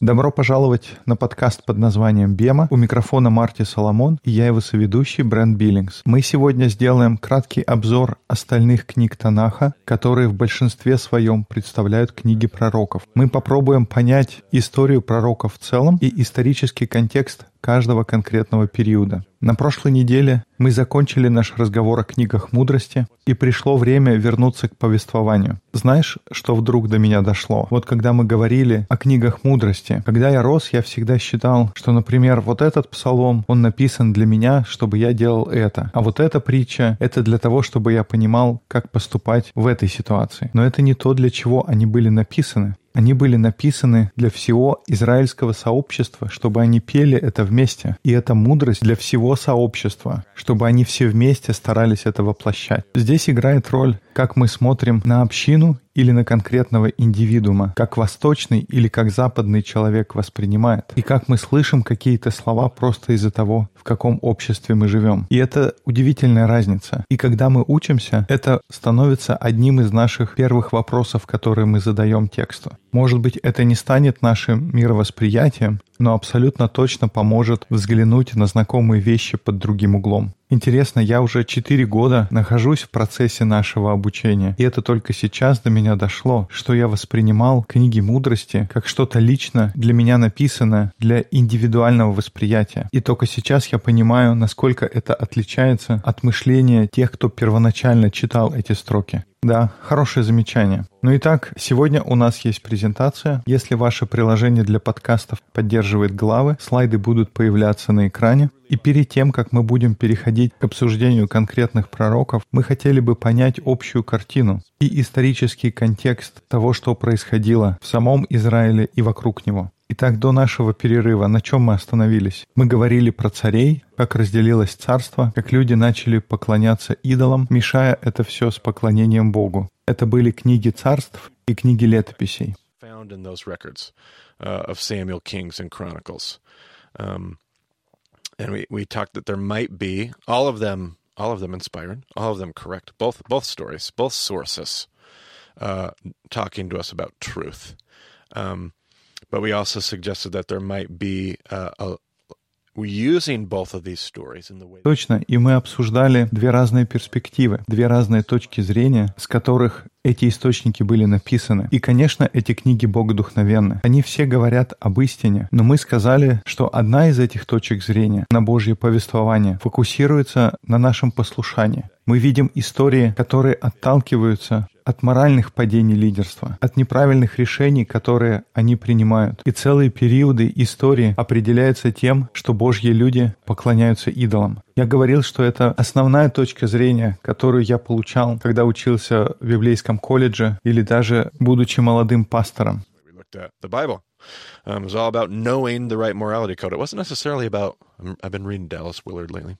Добро пожаловать на подкаст под названием «Бема». У микрофона Марти Соломон и я его соведущий Брент Биллингс. Мы сегодня сделаем краткий обзор остальных книг Танаха, которые в большинстве своем представляют книги пророков. Мы попробуем понять историю пророков в целом и исторический контекст каждого конкретного периода. На прошлой неделе мы закончили наш разговор о книгах мудрости, и пришло время вернуться к повествованию. Знаешь, что вдруг до меня дошло? Вот когда мы говорили о книгах мудрости, когда я рос, я всегда считал, что, например, вот этот псалом, он написан для меня, чтобы я делал это, а вот эта притча — это для того, чтобы я понимал, как поступать в этой ситуации. Но это не то, для чего они были написаны. Они были написаны для всего израильского сообщества, чтобы они пели это вместе. И это мудрость для всего сообщества, чтобы они все вместе старались это воплощать. Здесь играет роль, как мы смотрим на общину или на конкретного индивидуума, как восточный или как западный человек воспринимает, и как мы слышим какие-то слова просто из-за того, в каком обществе мы живем. И это удивительная разница. И когда мы учимся, это становится одним из наших первых вопросов, которые мы задаем тексту. Может быть, это не станет нашим мировосприятием, но абсолютно точно поможет взглянуть на знакомые вещи под другим углом. Интересно, я уже 4 года нахожусь в процессе нашего обучения, и это только сейчас до меня дошло, что я воспринимал книги мудрости как что-то лично для меня написанное для индивидуального восприятия. И только сейчас я понимаю, насколько это отличается от мышления тех, кто первоначально читал эти строки. Да, хорошее замечание. Ну и так, сегодня у нас есть презентация. Если ваше приложение для подкастов поддерживает главы, слайды будут появляться на экране. И перед тем, как мы будем переходить к обсуждению конкретных пророков, мы хотели бы понять общую картину и исторический контекст того, что происходило в самом Израиле и вокруг него. Итак, до нашего перерыва на чем мы остановились? Мы говорили про царей, как разделилось царство, как люди начали поклоняться идолам, мешая это все с поклонением Богу. Это были книги царств и книги летописей. Uh. Um, uh. Um, but we also suggested that there might be uh, a way. Точно, и мы обсуждали две разные перспективы, две разные точки зрения, с которых эти источники были написаны. И, конечно, эти книги богодухновенны. Они все говорят об истине, но мы сказали, что одна из этих точек зрения на Божье повествование фокусируется на нашем послушании. Мы видим истории, которые отталкиваются от моральных падений лидерства, от неправильных решений, которые они принимают. И целые периоды истории определяются тем, что Божьи люди поклоняются идолам. Я говорил, что это основная точка зрения, которую я получал, когда учился в библейском колледже или даже будучи молодым пастором. Um, lately.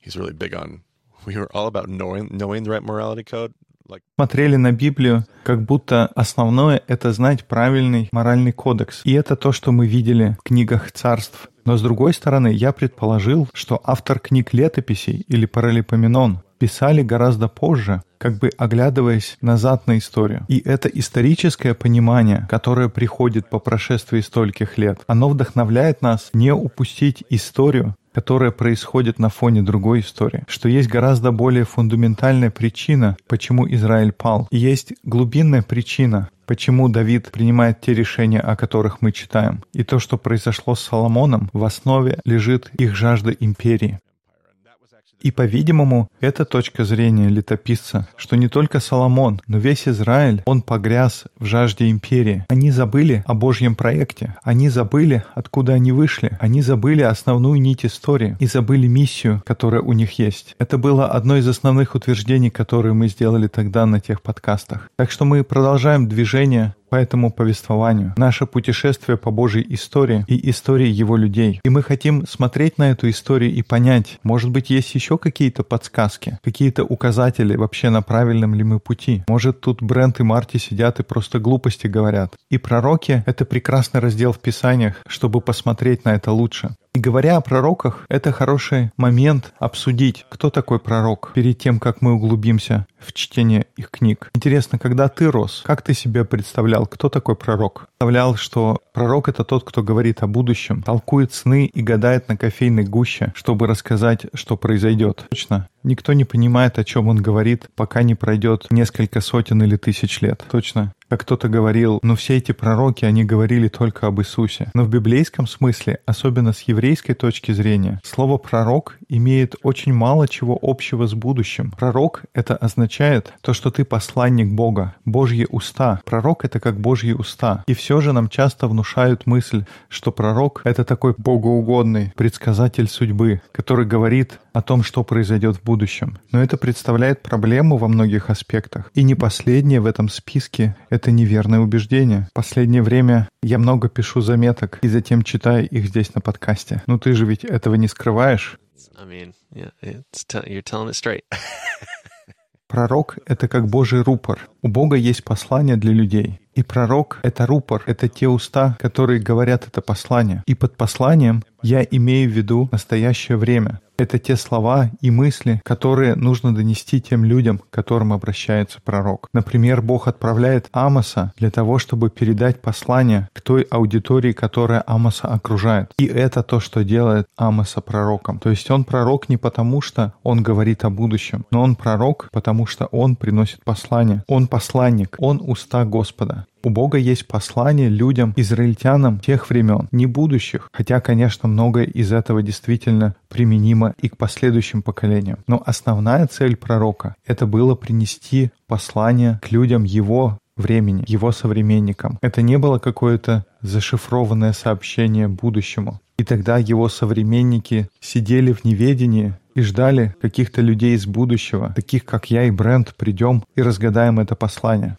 He's really big on. Смотрели на Библию, как будто основное — это знать правильный моральный кодекс. И это то, что мы видели в книгах царств. Но с другой стороны, я предположил, что автор книг летописей или паралипоменон писали гораздо позже, как бы оглядываясь назад на историю. И это историческое понимание, которое приходит по прошествии стольких лет, оно вдохновляет нас не упустить историю, которая происходит на фоне другой истории, что есть гораздо более фундаментальная причина, почему Израиль пал. И есть глубинная причина, почему Давид принимает те решения, о которых мы читаем. И то, что произошло с Соломоном, в основе лежит их жажда империи. И, по-видимому, это точка зрения летописца, что не только Соломон, но весь Израиль, он погряз в жажде империи. Они забыли о Божьем проекте, они забыли, откуда они вышли, они забыли основную нить истории и забыли миссию, которая у них есть. Это было одно из основных утверждений, которые мы сделали тогда на тех подкастах. Так что мы продолжаем движение по этому повествованию, наше путешествие по Божьей истории и истории Его людей. И мы хотим смотреть на эту историю и понять, может быть, есть еще какие-то подсказки, какие-то указатели вообще на правильном ли мы пути. Может, тут Брент и Марти сидят и просто глупости говорят. И пророки — это прекрасный раздел в Писаниях, чтобы посмотреть на это лучше. И говоря о пророках, это хороший момент обсудить, кто такой пророк, перед тем, как мы углубимся в чтение их книг. Интересно, когда ты рос, как ты себе представлял, кто такой пророк? Представлял, что пророк — это тот, кто говорит о будущем, толкует сны и гадает на кофейной гуще, чтобы рассказать, что произойдет. Точно. Никто не понимает, о чем он говорит, пока не пройдет несколько сотен или тысяч лет. Точно. Как кто-то говорил, ну все эти пророки, они говорили только об Иисусе. Но в библейском смысле, особенно с еврейской точки зрения, слово «пророк» имеет очень мало чего общего с будущим. Пророк — это означает то, что ты посланник Бога, Божьи уста. Пророк — это как Божьи уста. И все же нам часто внушают мысль, что пророк — это такой богоугодный предсказатель судьбы, который говорит о том, что произойдет в будущем. Но это представляет проблему во многих аспектах. И не последнее в этом списке — это неверное убеждение. В последнее время я много пишу заметок и затем читаю их здесь на подкасте. Ну ты же ведь этого не скрываешь. I mean, yeah, you're telling it straight. Пророк — это как Божий рупор. У Бога есть послание для людей. И пророк — это рупор, это те уста, которые говорят это послание. И под посланием я имею в виду настоящее время. Это те слова и мысли, которые нужно донести тем людям, к которым обращается пророк. Например, Бог отправляет Амоса для того, чтобы передать послание к той аудитории, которая Амоса окружает. И это то, что делает Амоса пророком. То есть он пророк не потому, что он говорит о будущем, но он пророк, потому что он приносит послание. Он посланник, он уста Господа. У Бога есть послание людям, израильтянам тех времен, не будущих, хотя, конечно, многое из этого действительно применимо и к последующим поколениям. Но основная цель пророка — это было принести послание к людям его времени, его современникам. Это не было какое-то зашифрованное сообщение будущему. И тогда его современники сидели в неведении и ждали каких-то людей из будущего, таких как я и Брент, придем и разгадаем это послание.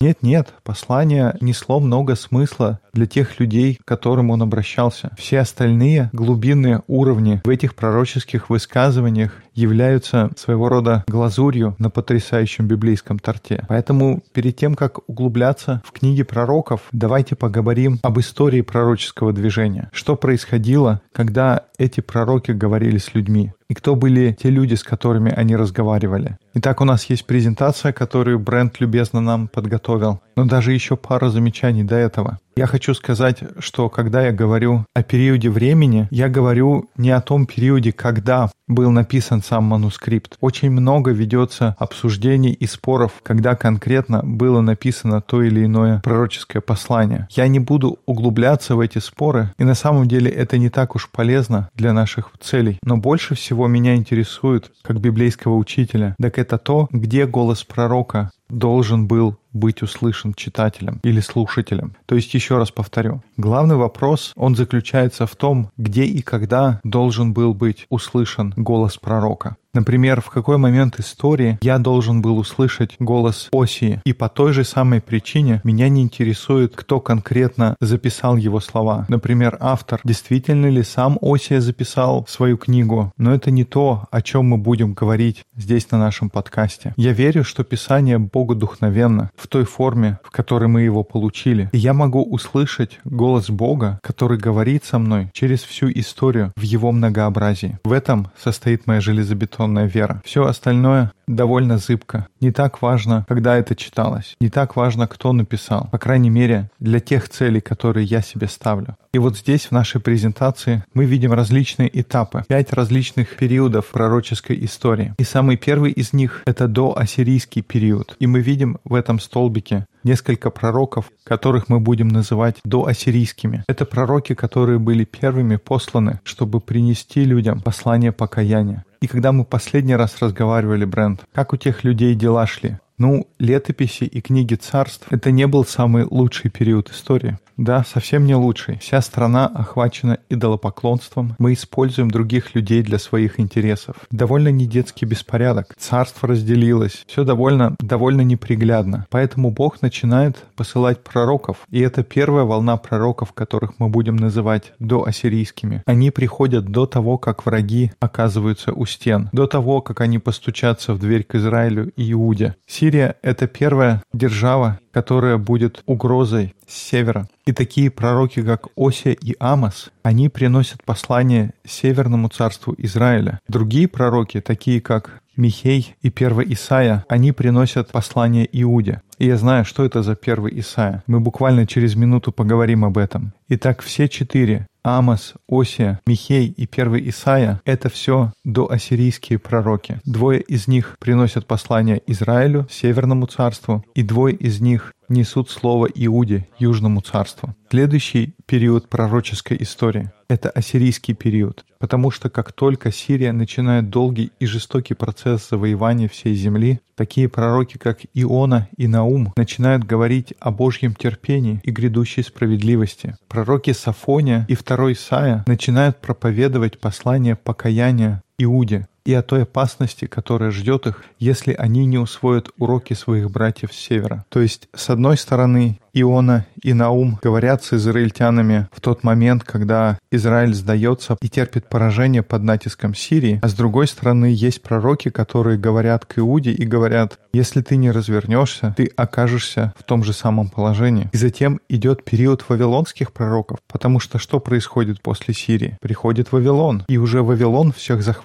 Нет, нет, послание несло много смысла для тех людей, к которым он обращался. Все остальные глубинные уровни в этих пророческих высказываниях являются своего рода глазурью на потрясающем библейском торте. Поэтому перед тем, как углубляться в книги пророков, давайте поговорим об истории пророческого движения. Что происходило, когда эти пророки говорили с людьми? И кто были те люди, с которыми они разговаривали? Итак, у нас есть презентация, которую Брент любезно нам подготовил, но даже еще пара замечаний до этого. Я хочу сказать, что когда я говорю о периоде времени, я говорю не о том периоде, когда был написан сам манускрипт. Очень много ведется обсуждений и споров, когда конкретно было написано то или иное пророческое послание. Я не буду углубляться в эти споры, и на самом деле это не так уж полезно для наших целей. Но больше всего меня интересует, как библейского учителя, так это то, где голос пророка должен был быть услышан читателем или слушателем. То есть, еще раз повторю, главный вопрос, он заключается в том, где и когда должен был быть услышан голос пророка. Например, в какой момент истории я должен был услышать голос Осии, и по той же самой причине меня не интересует, кто конкретно записал его слова. Например, автор, действительно ли сам Осия записал свою книгу, но это не то, о чем мы будем говорить здесь на нашем подкасте. Я верю, что Писание Богу духновенно в той форме, в которой мы его получили. И я могу услышать голос Бога, который говорит со мной через всю историю в его многообразии. В этом состоит моя железобетонная вера. Все остальное довольно зыбко. Не так важно, когда это читалось. Не так важно, кто написал. По крайней мере, для тех целей, которые я себе ставлю. И вот здесь, в нашей презентации, мы видим различные этапы, пять различных периодов пророческой истории. И самый первый из них — это доассирийский период. И мы видим в этом столбике несколько пророков, которых мы будем называть доассирийскими. Это пророки, которые были первыми посланы, чтобы принести людям послание покаяния. И когда мы последний раз разговаривали, Брент, как у тех людей дела шли? Ну, летописи и книги царств — это не был самый лучший период истории. Да, совсем не лучший. Вся страна охвачена идолопоклонством. Мы используем других людей для своих интересов. Довольно не детский беспорядок. Царство разделилось. Все довольно, довольно неприглядно. Поэтому Бог начинает посылать пророков. И это первая волна пророков, которых мы будем называть доассирийскими. Они приходят до того, как враги оказываются у стен. До того, как они постучатся в дверь к Израилю и Иуде. Ассирия — это первая держава, которая будет угрозой с севера. И такие пророки, как Осия и Амос, они приносят послание Северному царству Израиля. Другие пророки, такие как Михей и первый Исаия, они приносят послание Иуде. И я знаю, что это за первый Исаия. Мы буквально через минуту поговорим об этом. Итак, все четыре Амос, Осия, Михей и первый Исаия — это все доассирийские пророки. Двое из них приносят послание Израилю, Северному царству, и двое из них несут слово Иуде, Южному царству. Следующий период пророческой истории — это ассирийский период, потому что как только Сирия начинает долгий и жестокий процесс завоевания всей земли, такие пророки, как Иона и Наум, начинают говорить о Божьем терпении и грядущей справедливости. Пророки Сафония и второй Исаия начинают проповедовать послание покаяния Иуде, и о той опасности, которая ждет их, если они не усвоят уроки своих братьев с севера. То есть, с одной стороны, Иона и Наум говорят с израильтянами в тот момент, когда Израиль сдается и терпит поражение под натиском Сирии, а с другой стороны есть пророки, которые говорят к Иуде и говорят, если ты не развернешься, ты окажешься в том же самом положении. И затем идет период вавилонских пророков, потому что что происходит после Сирии? Приходит Вавилон, и уже Вавилон всех захватывает.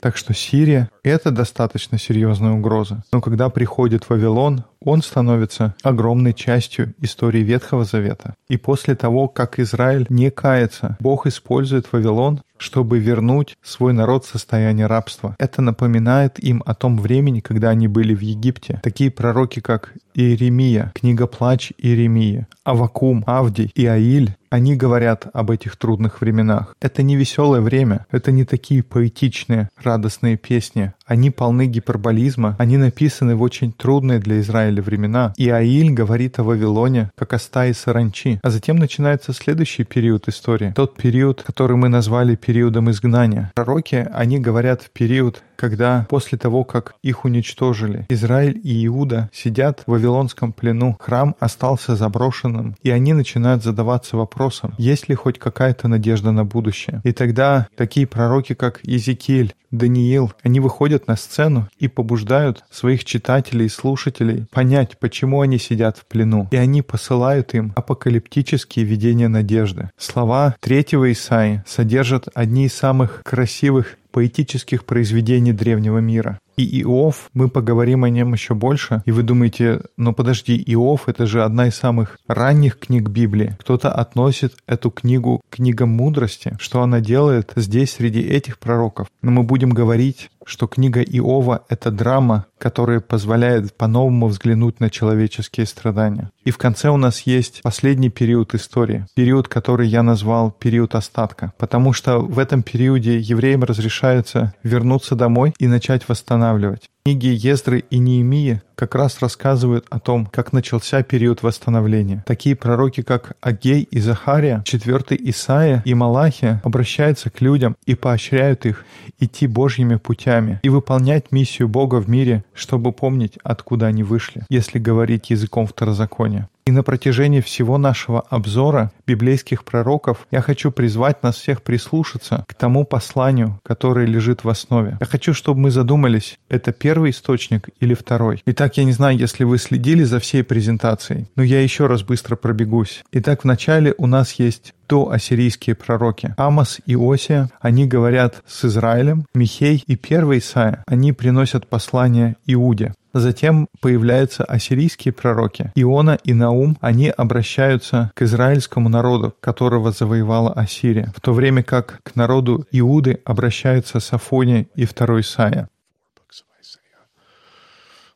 Так что Сирия — это достаточно серьезная угроза. Но когда приходит Вавилон, он становится огромной частью истории Ветхого Завета. И после того, как Израиль не кается, Бог использует Вавилон, чтобы вернуть свой народ в состояние рабства. Это напоминает им о том времени, когда они были в Египте. Такие пророки, как Иеремия, книга «Плач» Иеремия, Авакум, Авдий и Аиль, они говорят об этих трудных временах. Это не веселое время, это не такие поэтичные, радостные песни. Они полны гиперболизма, они написаны в очень трудные для Израиля времена. И Аиль говорит о Вавилоне, как о стае саранчи. А затем начинается следующий период истории. Тот период, который мы назвали периодом изгнания. Пророки, они говорят в период, когда после того, как их уничтожили, Израиль и Иуда сидят в Вавилонском плену, храм остался заброшенным, и они начинают задаваться вопросом, есть ли хоть какая-то надежда на будущее. И тогда такие пророки, как Иезекииль, Даниил, они выходят на сцену и побуждают своих читателей и слушателей понять, почему они сидят в плену. И они посылают им апокалиптические видения надежды. Слова третьего Исаи содержат одни из самых красивых поэтических произведений древнего мира. И Иов, мы поговорим о нем еще больше. И вы думаете, ну подожди, Иов — это же одна из самых ранних книг Библии. Кто-то относит эту книгу к книгам мудрости. Что она делает здесь, среди этих пророков? Но мы будем говорить что книга Иова — это драма, которая позволяет по-новому взглянуть на человеческие страдания. И в конце у нас есть последний период истории, период, который я назвал период остатка, потому что в этом периоде евреям разрешается вернуться домой и начать восстанавливать. Книги Ездры и Неемии как раз рассказывают о том, как начался период восстановления. Такие пророки, как Агей и Захария, четвертый Исаия и Малахия обращаются к людям и поощряют их идти Божьими путями и выполнять миссию Бога в мире, чтобы помнить, откуда они вышли, если говорить языком второзакония. И на протяжении всего нашего обзора библейских пророков я хочу призвать нас всех прислушаться к тому посланию, которое лежит в основе. Я хочу, чтобы мы задумались, это первый источник или второй. Итак, я не знаю, если вы следили за всей презентацией, но я еще раз быстро пробегусь. Итак, вначале у нас есть до ассирийские пророки. Амос и Осия, они говорят с Израилем. Михей и первый Исаия, они приносят послание Иуде. Затем появляются ассирийские пророки. Иона и Наум, они обращаются к израильскому народу, которого завоевала Ассирия, в то время как к народу Иуды обращаются Сафония и второй Исаия.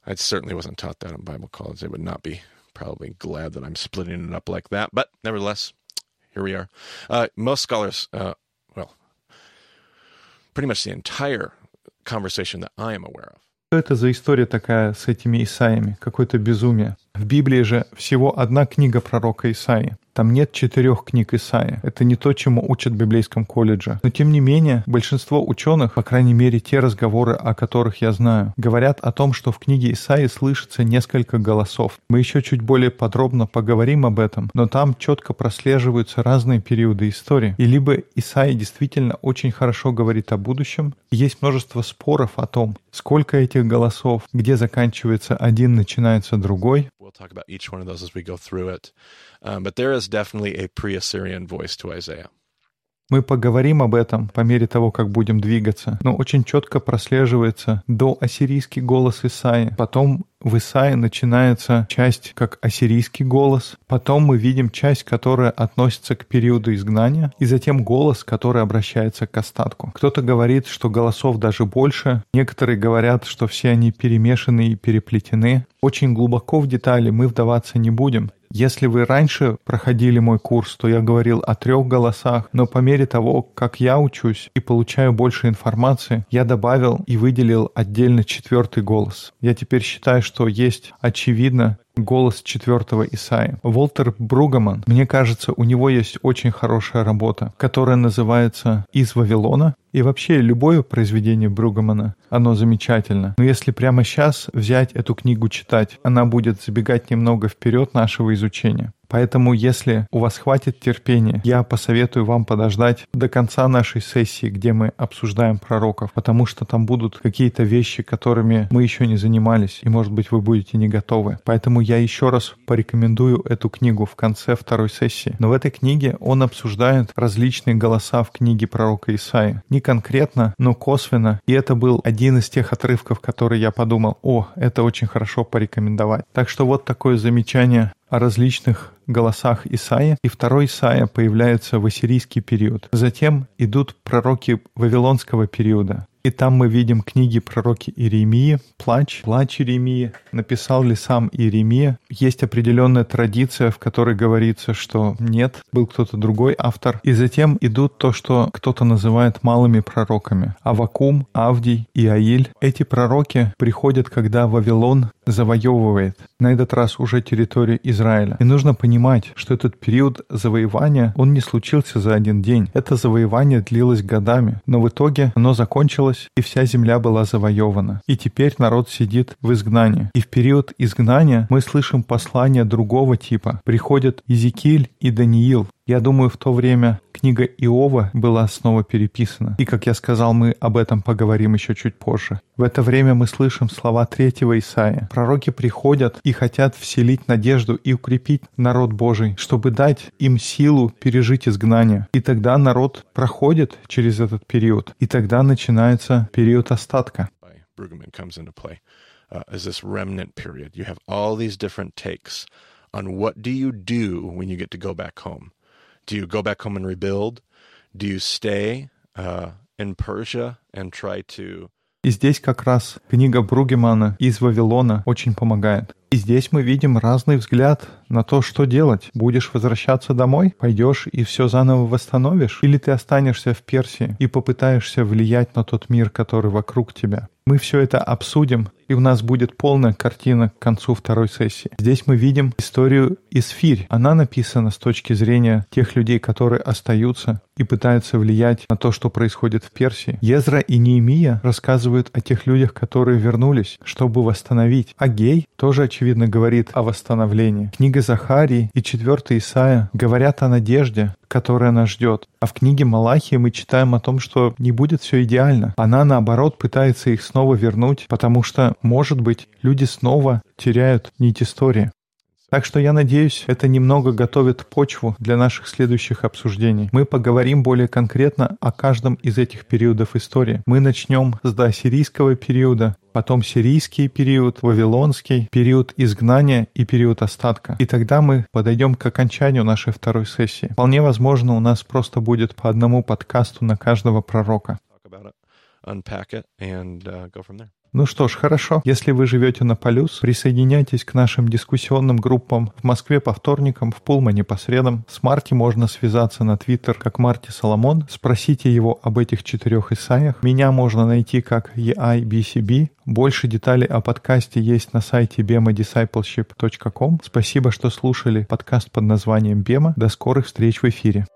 I certainly wasn't taught that in Bible college. They would not be probably glad that I'm splitting it up like that. But nevertheless, here we are. Uh, most scholars, uh, well, pretty much the entire conversation that I am aware of Что это за история такая с этими Исаиями? Какое-то безумие. В Библии же всего одна книга пророка Исаии. Там нет четырех книг Исаия. Это не то, чему учат в библейском колледже. Но тем не менее, большинство ученых, по крайней мере те разговоры, о которых я знаю, говорят о том, что в книге Исаии слышится несколько голосов. Мы еще чуть более подробно поговорим об этом, но там четко прослеживаются разные периоды истории. И либо Исаия действительно очень хорошо говорит о будущем, есть множество споров о том, сколько этих голосов, где заканчивается один, начинается другой. We'll talk about each one of those as we go through it. Um, but there is definitely a pre Assyrian voice to Isaiah. Мы поговорим об этом по мере того, как будем двигаться, но очень четко прослеживается до ассирийский голос Исаи. Потом в Исаии начинается часть как ассирийский голос, потом мы видим часть, которая относится к периоду изгнания, и затем голос, который обращается к остатку. Кто-то говорит, что голосов даже больше, некоторые говорят, что все они перемешаны и переплетены. Очень глубоко в детали мы вдаваться не будем. Если вы раньше проходили мой курс, то я говорил о трех голосах, но по мере того, как я учусь и получаю больше информации, я добавил и выделил отдельно четвертый голос. Я теперь считаю, что есть, очевидно, голос четвертого Исаи. Волтер Бругаман, мне кажется, у него есть очень хорошая работа, которая называется «Из Вавилона». И вообще любое произведение Бругамана, оно замечательно. Но если прямо сейчас взять эту книгу читать, она будет забегать немного вперед нашего изучения. Поэтому, если у вас хватит терпения, я посоветую вам подождать до конца нашей сессии, где мы обсуждаем пророков, потому что там будут какие-то вещи, которыми мы еще не занимались, и, может быть, вы будете не готовы. Поэтому я еще раз порекомендую эту книгу в конце второй сессии. Но в этой книге он обсуждает различные голоса в книге пророка Исаи. Не конкретно, но косвенно. И это был один из тех отрывков, которые я подумал, о, это очень хорошо порекомендовать. Так что вот такое замечание о различных голосах Исаия, и второй Исаия появляется в ассирийский период. Затем идут пророки вавилонского периода. И там мы видим книги пророки Иеремии, «Плач», «Плач Иеремии», написал ли сам Иеремия. Есть определенная традиция, в которой говорится, что нет, был кто-то другой автор. И затем идут то, что кто-то называет малыми пророками. Авакум, Авдий и Аиль. Эти пророки приходят, когда Вавилон завоевывает, на этот раз уже территорию Израиля. И нужно понимать, что этот период завоевания, он не случился за один день. Это завоевание длилось годами, но в итоге оно закончилось и вся земля была завоевана. И теперь народ сидит в изгнании. И в период изгнания мы слышим послания другого типа. Приходят Иезекииль и Даниил, я думаю, в то время книга Иова была снова переписана. И, как я сказал, мы об этом поговорим еще чуть позже. В это время мы слышим слова третьего Исаия. Пророки приходят и хотят вселить надежду и укрепить народ Божий, чтобы дать им силу пережить изгнание. И тогда народ проходит через этот период. И тогда начинается период остатка. Uh, on what do you do when you get to go back home. Do you go back home and rebuild? Do you stay uh, in Persia and try to И здесь как раз книга Бругемана из Вавилона очень помогает. И здесь мы видим разный взгляд на то, что делать. Будешь возвращаться домой, пойдешь и все заново восстановишь, или ты останешься в Персии и попытаешься влиять на тот мир, который вокруг тебя. Мы все это обсудим, и у нас будет полная картина к концу второй сессии. Здесь мы видим историю Исфирь. Она написана с точки зрения тех людей, которые остаются и пытаются влиять на то, что происходит в Персии. Езра и Неемия рассказывают о тех людях, которые вернулись, чтобы восстановить. А Гей тоже, очевидно, говорит о восстановлении. Книга Захарии и 4 Исаия говорят о надежде, которая нас ждет. А в книге Малахии мы читаем о том, что не будет все идеально. Она, наоборот, пытается их снова вернуть, потому что, может быть, люди снова теряют нить истории. Так что я надеюсь, это немного готовит почву для наших следующих обсуждений. Мы поговорим более конкретно о каждом из этих периодов истории. Мы начнем с доассирийского периода, потом сирийский период, вавилонский, период изгнания и период остатка. И тогда мы подойдем к окончанию нашей второй сессии. Вполне возможно, у нас просто будет по одному подкасту на каждого пророка. Ну что ж, хорошо. Если вы живете на Полюс, присоединяйтесь к нашим дискуссионным группам в Москве по вторникам, в Пулмане по средам. С Марти можно связаться на Твиттер как Марти Соломон. Спросите его об этих четырех Исаях. Меня можно найти как EIBCB. Больше деталей о подкасте есть на сайте bemadiscipleship.com. Спасибо, что слушали подкаст под названием «Бема». До скорых встреч в эфире.